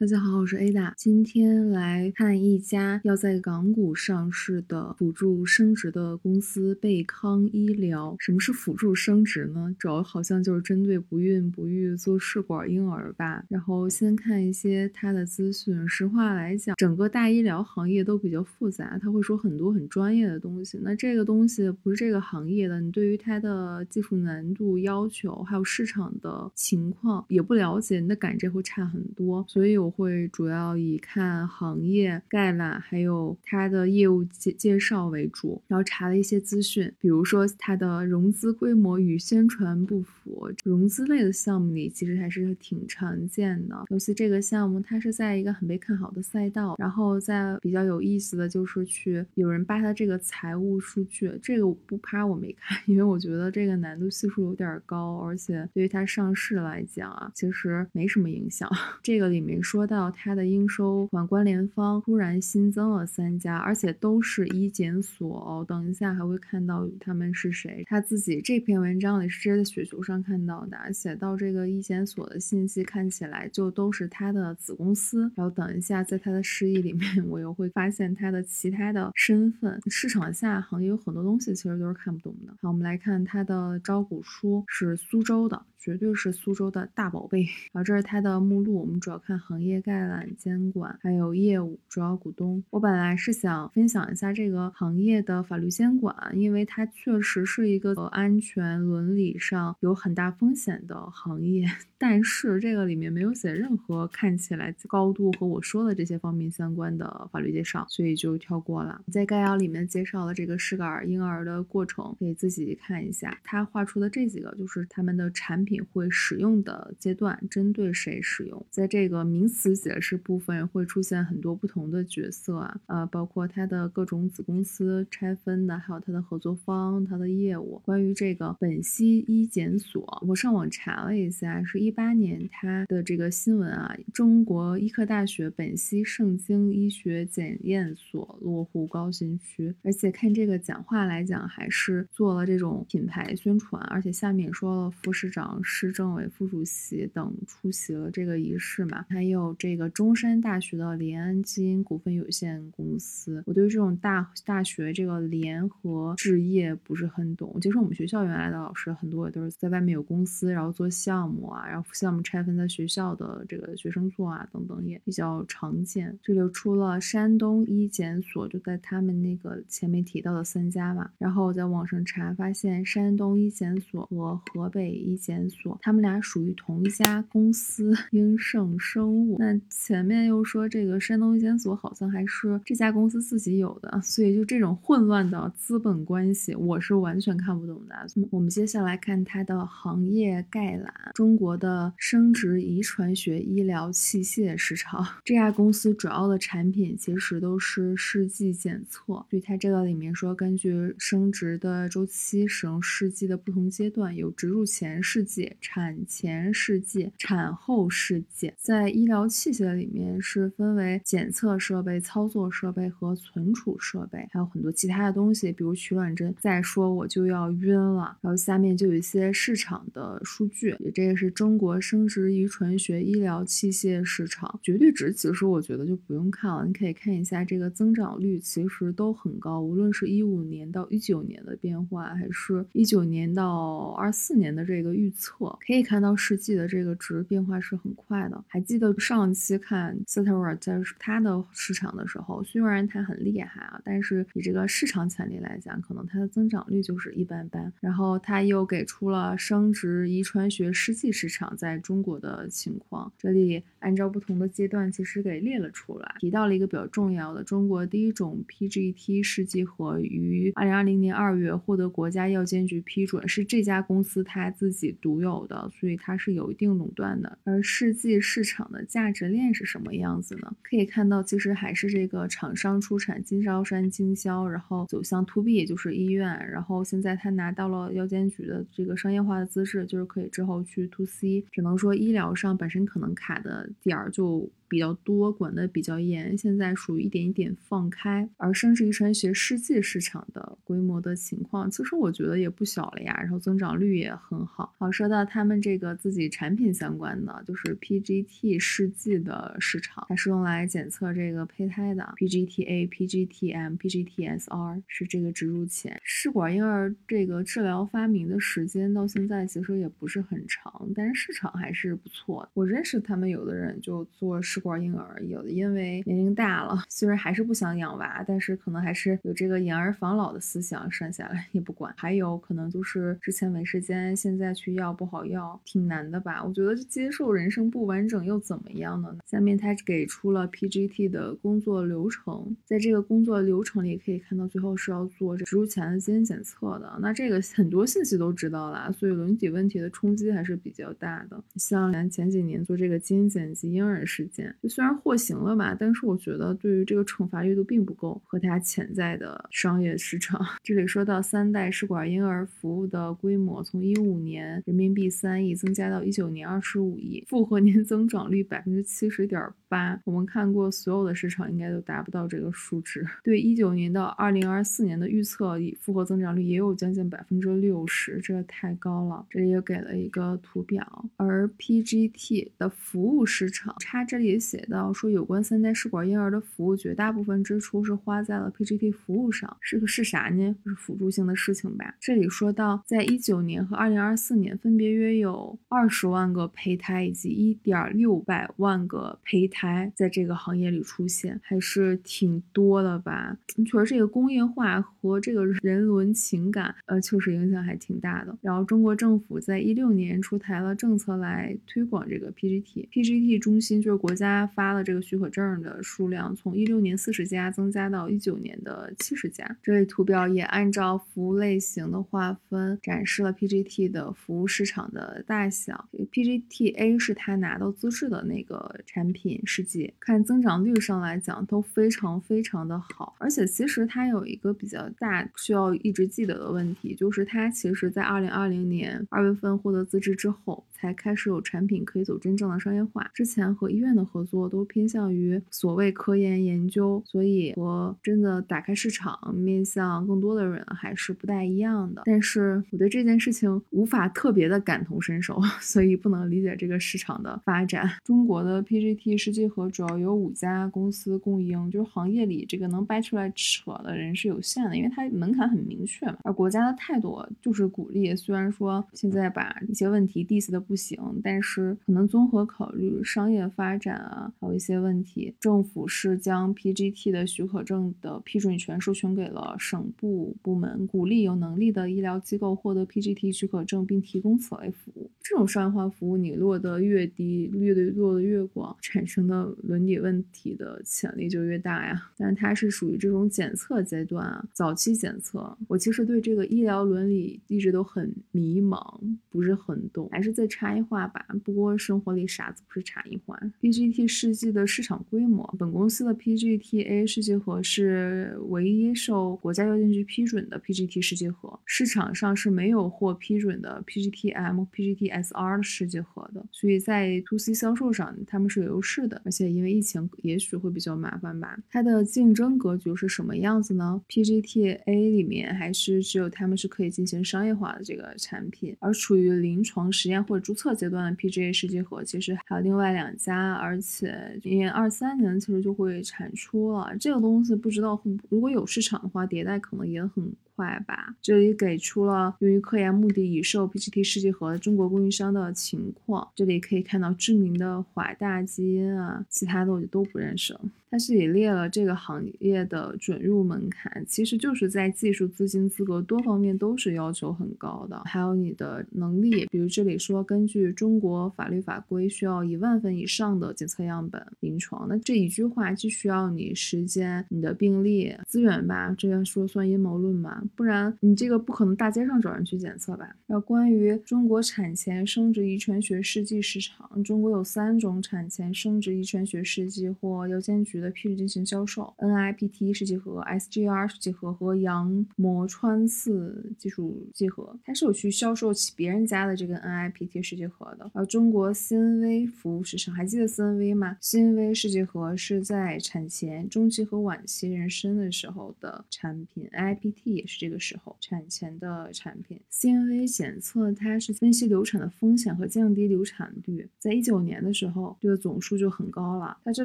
大家好，我是 Ada，今天来看一家要在港股上市的辅助生殖的公司贝康医疗。什么是辅助生殖呢？主要好像就是针对不孕不育做试管婴儿吧。然后先看一些它的资讯。实话来讲，整个大医疗行业都比较复杂，他会说很多很专业的东西。那这个东西不是这个行业的，你对于它的技术难度要求，还有市场的情况也不了解，你的感知会差很多。所以我。会主要以看行业概览，还有它的业务介介绍为主，然后查了一些资讯，比如说它的融资规模与宣传不符。融资类的项目里其实还是挺常见的，尤其这个项目它是在一个很被看好的赛道。然后在比较有意思的就是去有人扒它这个财务数据，这个不扒我没看，因为我觉得这个难度系数有点高，而且对于它上市来讲啊，其实没什么影响。这个里面说。说到它的应收款关联方突然新增了三家，而且都是医检所。等一下还会看到他们是谁。他自己这篇文章里是直接在雪球上看到的，写到这个医检所的信息看起来就都是他的子公司。然后等一下在他的示意里面，我又会发现他的其他的身份。市场下行业有很多东西其实都是看不懂的。好，我们来看他的招股书是苏州的。绝对是苏州的大宝贝。然后这是它的目录，我们主要看行业业概览、监管，还有业务、主要股东。我本来是想分享一下这个行业的法律监管，因为它确实是一个安全伦理上有很大风险的行业。但是这个里面没有写任何看起来高度和我说的这些方面相关的法律介绍，所以就跳过了。在概要里面介绍了这个试管婴儿的过程，可以自己看一下。他画出的这几个就是他们的产。品会使用的阶段，针对谁使用？在这个名词解释部分会出现很多不同的角色啊，呃，包括它的各种子公司拆分的，还有它的合作方、它的业务。关于这个本溪医检所，我上网查了一下，是一八年它的这个新闻啊，中国医科大学本溪圣经医学检验所落户高新区，而且看这个讲话来讲，还是做了这种品牌宣传，而且下面说了副市长。市政委副主席等出席了这个仪式嘛？还有这个中山大学的联安基因股份有限公司。我对这种大大学这个联合置业不是很懂。其实我们学校原来的老师很多也都是在外面有公司，然后做项目啊，然后项目拆分在学校的这个学生做啊等等也比较常见。这就出了山东医检所，就在他们那个前面提到的三家嘛。然后我在网上查发现，山东医检所和河北医检。所，他们俩属于同一家公司 英盛生物。那前面又说这个山东医检所好像还是这家公司自己有的，所以就这种混乱的资本关系，我是完全看不懂的。我们接下来看它的行业概览：中国的生殖遗传学医疗器械市场。这家公司主要的产品其实都是试剂检测。对它这个里面说，根据生殖的周期使用试剂的不同阶段，有植入前试剂。产前试剂、产后试剂，在医疗器械里面是分为检测设备、操作设备和存储设备，还有很多其他的东西，比如取卵针。再说我就要晕了。然后下面就有一些市场的数据，这个是中国生殖遗传学医疗器械市场绝对值，其实我觉得就不用看了，你可以看一下这个增长率，其实都很高，无论是一五年到一九年的变化，还是一九年到二四年的这个预测。可以看到实际的这个值变化是很快的。还记得上期看 c e t e r 在它的市场的时候，虽然它很厉害啊，但是以这个市场潜力来讲，可能它的增长率就是一般般。然后它又给出了生殖遗传学试剂市场在中国的情况，这里按照不同的阶段其实给列了出来，提到了一个比较重要的，中国第一种 PGT 试剂盒于二零二零年二月获得国家药监局批准，是这家公司它自己独。有的，所以它是有一定垄断的。而试剂市场的价价值链是什么样子呢？可以看到，其实还是这个厂商出产经销商经销，然后走向 to B，也就是医院。然后现在他拿到了药监局的这个商业化的资质，就是可以之后去 to C。只能说医疗上本身可能卡的点儿就。比较多，管得比较严，现在属于一点一点放开。而生殖遗传学试剂市场的规模的情况，其实我觉得也不小了呀，然后增长率也很好。好，说到他们这个自己产品相关的，就是 PGT 试剂的市场，它是用来检测这个胚胎的，PGT-A、PGT-M、PGT-SR 是这个植入前试管婴儿这个治疗发明的时间到现在其实也不是很长，但是市场还是不错的。我认识他们有的人就做试管婴儿，有的因为年龄大了，虽然还是不想养娃，但是可能还是有这个养儿防老的思想，生下来 也不管。还有可能就是之前没时间，现在去要不好要，挺难的吧？我觉得接受人生不完整又怎么样呢？下面他给出了 PGT 的工作流程，在这个工作流程里可以看到，最后是要做植入前的基因检测的。那这个 很多信息都知道了，所以伦理问题的冲击还是比较大的。像前前几年做这个基因剪辑婴儿事件，就虽然获刑了吧，但是我觉得对于这个惩罚力度并不够，和它潜在的商业市场。这里说到三代试管婴儿服务的规模，从一五年人民币三亿增加到一九年二十五亿，复合年增长率百分之七十点八。我们看过所有的市场应该都达不到这个数值。对一九年到二零二四年的预测，复合增长率也有将近百分之六十，这太高了。这里也给了一个图表，而 PGT 的服务市场，它这里写到说，有关三代试管婴儿的服务，绝大部分支出是花在了 PGT 服务上。是个是啥呢？是辅助性的事情吧。这里说到，在一九年和二零二四年，分别约有二十万个胚胎以及一点六百万个胚胎在这个行业里出现，还是挺多的吧？确实，这个工业化和这个人伦情感，呃，确实影响还挺大的。然后，中国政府在一六年出台了政策来推广这个 PGT，PGT 中心就是国家他发了这个许可证的数量，从一六年四十家增加到一九年的七十家。这里图表也按照服务类型的划分，展示了 PGT 的服务市场的大小。PGT-A 是他拿到资质的那个产品试剂，看增长率上来讲都非常非常的好。而且其实它有一个比较大需要一直记得的问题，就是它其实在二零二零年二月份获得资质之后，才开始有产品可以走真正的商业化。之前和医院的合合作都偏向于所谓科研研究，所以和真的打开市场面向更多的人还是不太一样的。但是我对这件事情无法特别的感同身受，所以不能理解这个市场的发展。中国的 PGT 试剂盒主要有五家公司供应，就是行业里这个能掰出来扯的人是有限的，因为它门槛很明确嘛。而国家的态度就是鼓励，虽然说现在把一些问题 diss 的不行，但是可能综合考虑商业发展啊，还有一些问题，政府是将 PGT 的许可证的批准权授权给了省部部门，鼓励有能力的医疗机构获得 PGT 许可证并提供此类服务。这种商业化服务你落得越低，越得落得越广，产生的伦理问题的潜力就越大呀。但它是属于这种检测阶段啊，早期检测。我其实对这个医疗伦理一直都很迷茫，不是很懂，还是在差异化吧。不过生活里傻子不是差异化？PGT PT 试剂的市场规模，本公司的 PGT-A 试剂盒是唯一受国家药监局批准的 PGT 试剂盒，市场上是没有获批准的 PGT-M、PGT-SR 的试剂盒的，所以在 to C 销售上他们是有优势的。而且因为疫情，也许会比较麻烦吧。它的竞争格局是什么样子呢？PGT-A 里面还是只有他们是可以进行商业化的这个产品，而处于临床实验或者注册阶段的 PGA 试剂盒其实还有另外两家，而且年二三年其实就会产出了。这个东西不知道会如果有市场的话，迭代可能也很。快吧，这里给出了用于科研目的已售 PGT 试剂盒中国供应商的情况。这里可以看到知名的华大基因啊，其他的我就都不认识了。它这里列了这个行业的准入门槛，其实就是在技术、资金、资格多方面都是要求很高的，还有你的能力。比如这里说，根据中国法律法规，需要一万份以上的检测样本临床。那这一句话既需要你时间、你的病例、资源吧，这样说算阴谋论吗？不然你这个不可能大街上找人去检测吧？要关于中国产前生殖遗传学试剂市场，中国有三种产前生殖遗传学试剂或药监局的批准进行销售：NIPT 试剂盒、SGR 试剂盒和羊膜穿刺技术剂盒。它是有去销售起别人家的这个 NIPT 试剂盒的。而中国 CNV 服务市场，还记得 CNV 吗？CNV 试剂盒是在产前、中期和晚期妊娠的时候的产品，NIPT 也是这个时候产前的产品。CNV 检测它是分析流产的风险和降低流产率，在一九年的时候，这个总数就很高了。它这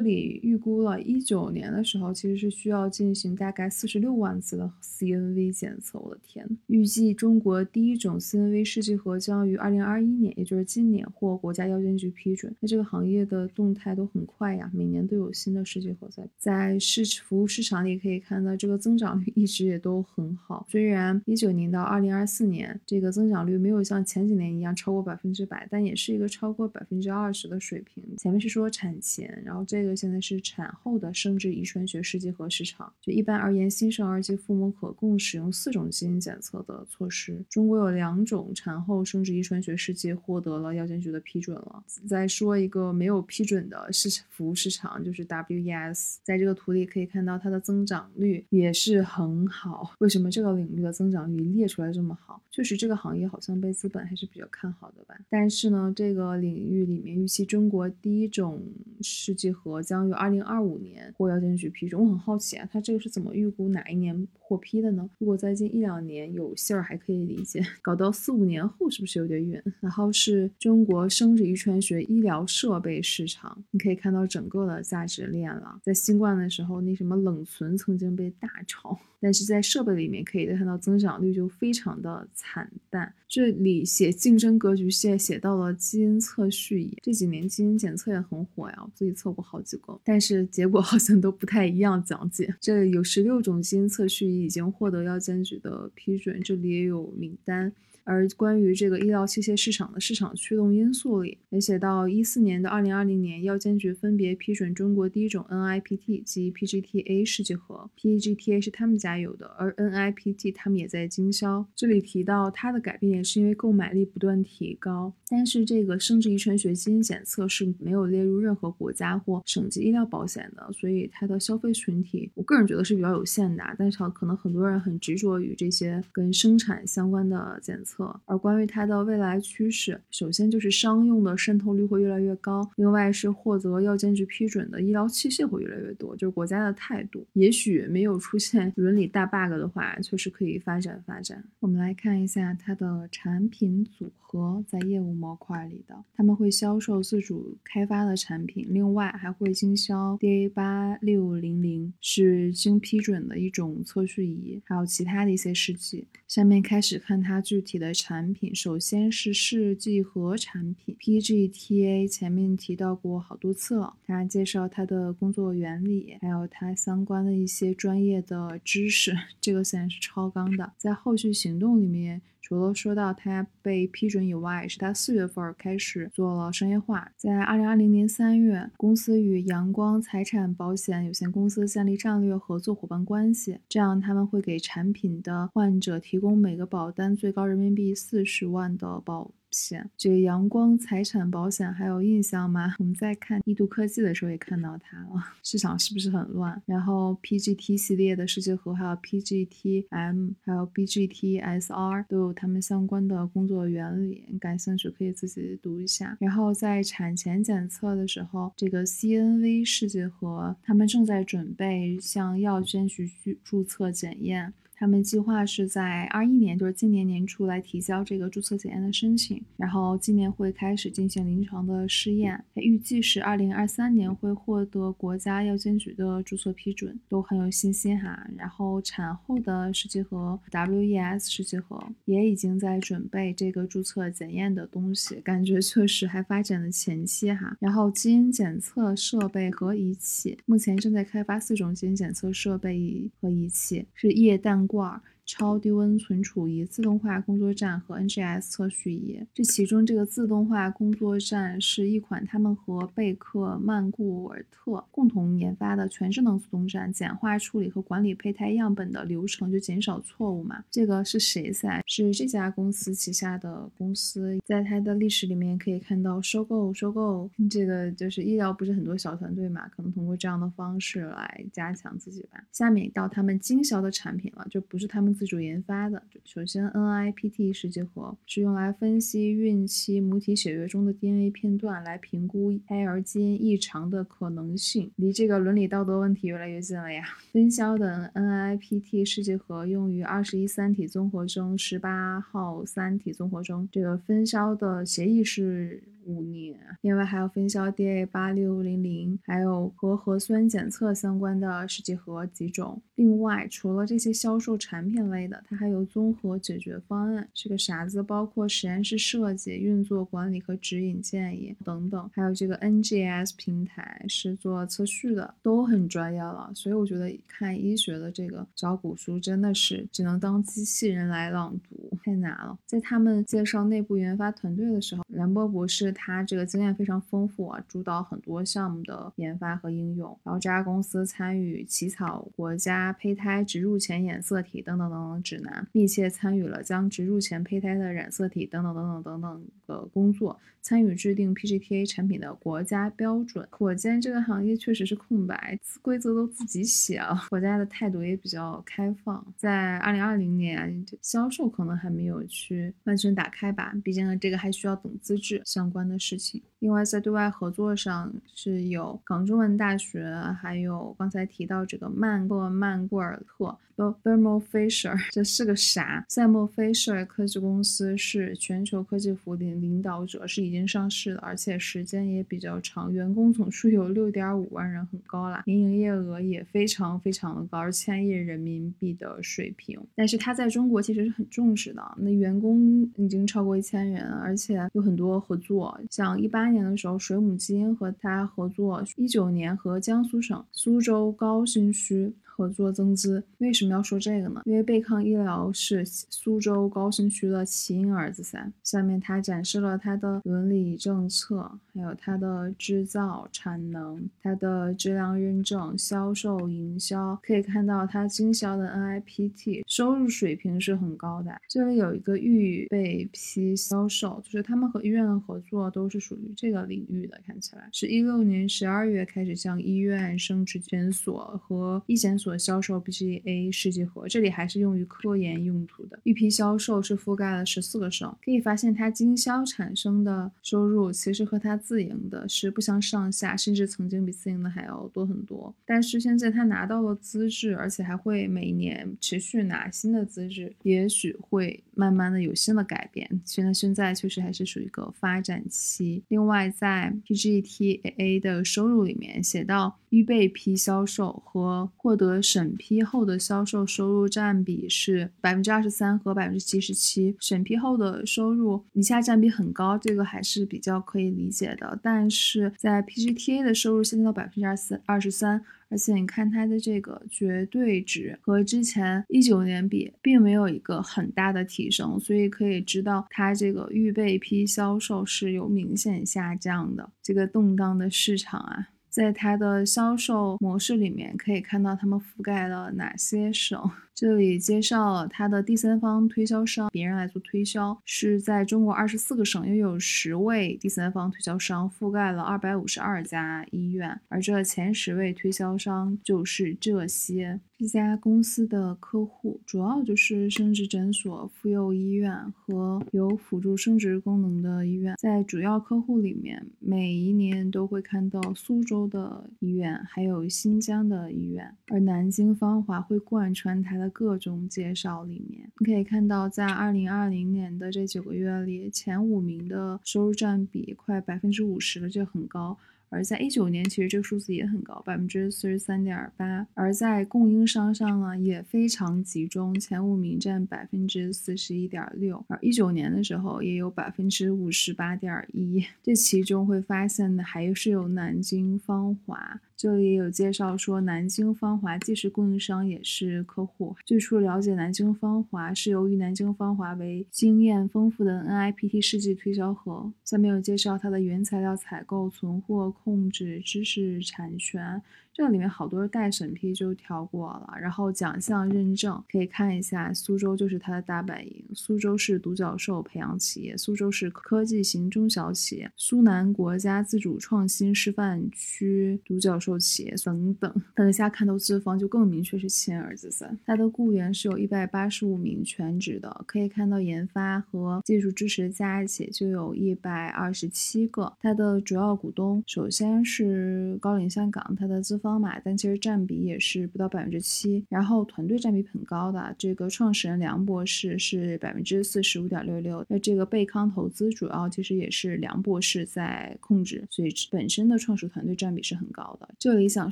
里预估了一九年的时候，其实是需要进行大概四十六万次的 CNV 检测。我的天，预计中国第一种 CNV 试剂盒将于二零二一年，也就是今年获国家药监局批准。那这个行业的动态都很快呀，每年都有新的试剂盒在在市服务市场里可以看到，这个增长率一直也都很好。虽然一九年到二零二四年这个增长率没有像前几年一样超过百分之百，但也是一个超过百分之二十的水平。前面是说产前，然后这个现在是产后的生殖遗传学试剂盒市场。就一般而言，新生儿及父母可共使用四种基因检测的措施。中国有两种产后生殖遗传学试剂获得了药监局的批准了。再说一个没有批准的市服务市场，就是 WES。在这个图里可以看到它的增长率也是很好。为什么这个领域的增长率列出来这么好？确实这个行业好像被资本还是比较看好的吧。但是呢，这个领域里面预期中国第一种试剂盒将于二零二五年获药监局批准。我很好奇啊，它这个是怎么预估哪一年获批的呢？如果在近一两年有信儿还可以理解，搞到四五年后是不是有点远？然后是中国生殖遗传学医疗设备市场，你可以看到整个的价值链了。在新冠的时候，那什么冷存曾经被大炒，但是在设备里面可以看到增长率就非常的惨淡。这里写竞争格局，现在写到了基因测序仪。这几年基因检测也很火呀，我自己测过好几个，但是结果好像都不太一样。讲解，这有十六种基因测序仪已经获得药监局的批准，这里也有名单。而关于这个医疗器械市场的市场驱动因素里，也写到一四年到二零二零年，药监局分别批准中国第一种 NIPT 及 PGT-A 试剂盒，PGT-A 是他们家有的，而 NIPT 他们也在经销。这里提到它的改变也是因为购买力不断提高，但是这个生殖遗传学基因检测是没有列入任何国家或省级医疗保险的，所以它的消费群体，我个人觉得是比较有限的。但是可能很多人很执着于这些跟生产相关的检测。而关于它的未来趋势，首先就是商用的渗透率会越来越高，另外是获得药监局批准的医疗器械会越来越多，就是国家的态度。也许没有出现伦理大 bug 的话，确实可以发展发展。我们来看一下它的产品组合，在业务模块里的，他们会销售自主开发的产品，另外还会经销 DA 八六零零，是经批准的一种测序仪，还有其他的一些试剂。下面开始看它具体的。的产品，首先是试剂盒产品 PGTA，前面提到过好多次了。它介绍它的工作原理，还有它相关的一些专业的知识。这个显然是超纲的，在后续行动里面。除了说到它被批准以外，是它四月份开始做了商业化。在二零二零年三月，公司与阳光财产保险有限公司建立战略合作伙伴关系，这样他们会给产品的患者提供每个保单最高人民币四十万的保。险，这个阳光财产保险还有印象吗？我们在看易度科技的时候也看到它了，市场是不是很乱？然后 PGT 系列的试剂盒，还有 PGTM，还有 BGTSR 都有他们相关的工作原理，感兴趣可以自己读一下。然后在产前检测的时候，这个 CNV 试剂盒，他们正在准备向药监局去注册检验。他们计划是在二一年，就是今年年初来提交这个注册检验的申请，然后今年会开始进行临床的试验，预计是二零二三年会获得国家药监局的注册批准，都很有信心哈。然后产后的试剂盒 WES 试剂盒也已经在准备这个注册检验的东西，感觉确实还发展的前期哈。然后基因检测设备和仪器，目前正在开发四种基因检测设备和仪器，是液氮。罐超低温存储仪、自动化工作站和 NGS 测序仪。这其中，这个自动化工作站是一款他们和贝克曼固尔特共同研发的全智能自动站，简化处理和管理胚胎样本的流程，就减少错误嘛。这个是谁在？是这家公司旗下的公司，在它的历史里面可以看到收购、收购。这个就是医疗不是很多小团队嘛，可能通过这样的方式来加强自己吧。下面到他们经销的产品了，就不是他们自主研发的。首先，NIPT 试剂盒是用来分析孕期母体血液中的 DNA 片段，来评估胎儿基因异常的可能性。离这个伦理道德问题越来越近了呀。分销的 NIPT 试剂盒用于二十一三体综合征、十八号三体综合征。这个分销的协议是。五年，另外还有分销 DA 八六零零，还有和核酸检测相关的试剂盒几种。另外，除了这些销售产品类的，它还有综合解决方案，是个啥子？包括实验室设计、运作管理和指引建议等等。还有这个 NGS 平台是做测序的，都很专业了。所以我觉得看医学的这个招股书真的是只能当机器人来朗读，太难了。在他们介绍内部研发团队的时候，兰波博士。他这个经验非常丰富啊，主导很多项目的研发和应用。然后这家公司参与起草国家胚胎植入前染色体等等等等指南，密切参与了将植入前胚胎的染色体等等等等等等的工作，参与制定 PGT-A 产品的国家标准。可见这个行业确实是空白，规则都自己写了。国家的态度也比较开放。在二零二零年，销售可能还没有去完全打开吧，毕竟这个还需要等资质相关。的事情。另外，在对外合作上是有港中文大学，还有刚才提到这个曼克曼布尔特 （Thermo Fisher），这是个啥？赛默菲舍尔科技公司是全球科技服领领导者，是已经上市的，而且时间也比较长，员工总数有六点五万人，很高啦，年营业额也非常非常的高，而千亿人民币的水平。但是它在中国其实是很重视的，那员工已经超过一千人，而且有很多合作，像一八年。的时候，水母基因和他合作。一九年和江苏省苏州高新区。合作增资，为什么要说这个呢？因为贝康医疗是苏州高新区的奇婴儿子噻。下面他展示了他的伦理政策，还有他的制造产能、他的质量认证、销售营销。可以看到他经销的 NIPT 收入水平是很高的。这里有一个预备批销售，就是他们和医院的合作都是属于这个领域的。看起来是一六年十二月开始向医院、生殖诊所和一检所。所销售 BGA 试剂盒，这里还是用于科研用途的。预批销售是覆盖了十四个省，可以发现它经销产生的收入其实和它自营的是不相上下，甚至曾经比自营的还要多很多。但是现在它拿到了资质，而且还会每年持续拿新的资质，也许会慢慢的有新的改变。现在现在确实还是属于一个发展期。另外，在 PGTA 的收入里面写到。预备批销售和获得审批后的销售收入占比是百分之二十三和百分之七十七。审批后的收入以下占比很高，这个还是比较可以理解的。但是在 PGTA 的收入下降到百分之二十二十三，而且你看它的这个绝对值和之前一九年比，并没有一个很大的提升，所以可以知道它这个预备批销售是有明显下降的。这个动荡的市场啊。在它的销售模式里面，可以看到他们覆盖了哪些省。这里介绍了他的第三方推销商，别人来做推销，是在中国二十四个省，拥有十位第三方推销商，覆盖了二百五十二家医院，而这前十位推销商就是这些。这家公司的客户主要就是生殖诊所、妇幼医院和有辅助生殖功能的医院。在主要客户里面，每一年都会看到苏州的医院，还有新疆的医院，而南京芳华会贯穿它的。各种介绍里面，你可以看到，在二零二零年的这九个月里，前五名的收入占比快百分之五十了，这很高。而在一九年，其实这个数字也很高，百分之四十三点八。而在供应商上呢，也非常集中，前五名占百分之四十一点六。而一九年的时候，也有百分之五十八点一。这其中会发现的还是有南京芳华。这里也有介绍说，南京芳华既是供应商也是客户。最初了解南京芳华是由于南京芳华为经验丰富的 NIPT 试剂推销盒。下面有介绍它的原材料采购、存货控制、知识产权。这里面好多待审批就跳过了，然后奖项认证可以看一下，苏州就是它的大本营，苏州市独角兽培养企业，苏州市科技型中小企业，苏南国家自主创新示范区独角兽企业等等。等一下看到资方就更明确是亲儿子三。它的雇员是有一百八十五名全职的，可以看到研发和技术支持加一起就有一百二十七个。它的主要股东首先是高瓴香港，它的资方。方嘛，但其实占比也是不到百分之七，然后团队占比很高的，这个创始人梁博士是百分之四十五点六六，那这个贝康投资主要其实也是梁博士在控制，所以本身的创始团队占比是很高的。这里想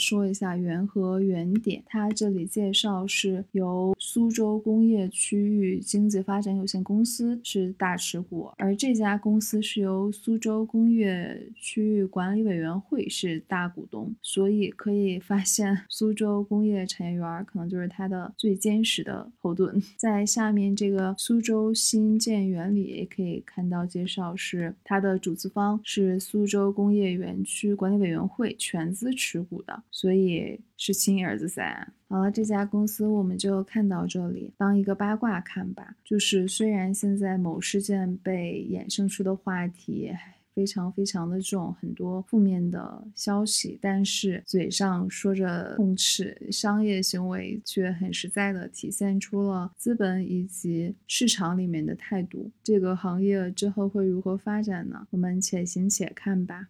说一下元和原点，它这里介绍是由苏州工业区域经济发展有限公司是大持股，而这家公司是由苏州工业区域管理委员会是大股东，所以可以。可以发现苏州工业产业园可能就是它的最坚实的后盾。在下面这个苏州新建园里也可以看到介绍，是它的主资方是苏州工业园区管理委员会全资持股的，所以是亲儿子噻。好了，这家公司我们就看到这里，当一个八卦看吧。就是虽然现在某事件被衍生出的话题。非常非常的重，很多负面的消息，但是嘴上说着痛斥，商业行为却很实在的体现出了资本以及市场里面的态度。这个行业之后会如何发展呢？我们且行且看吧。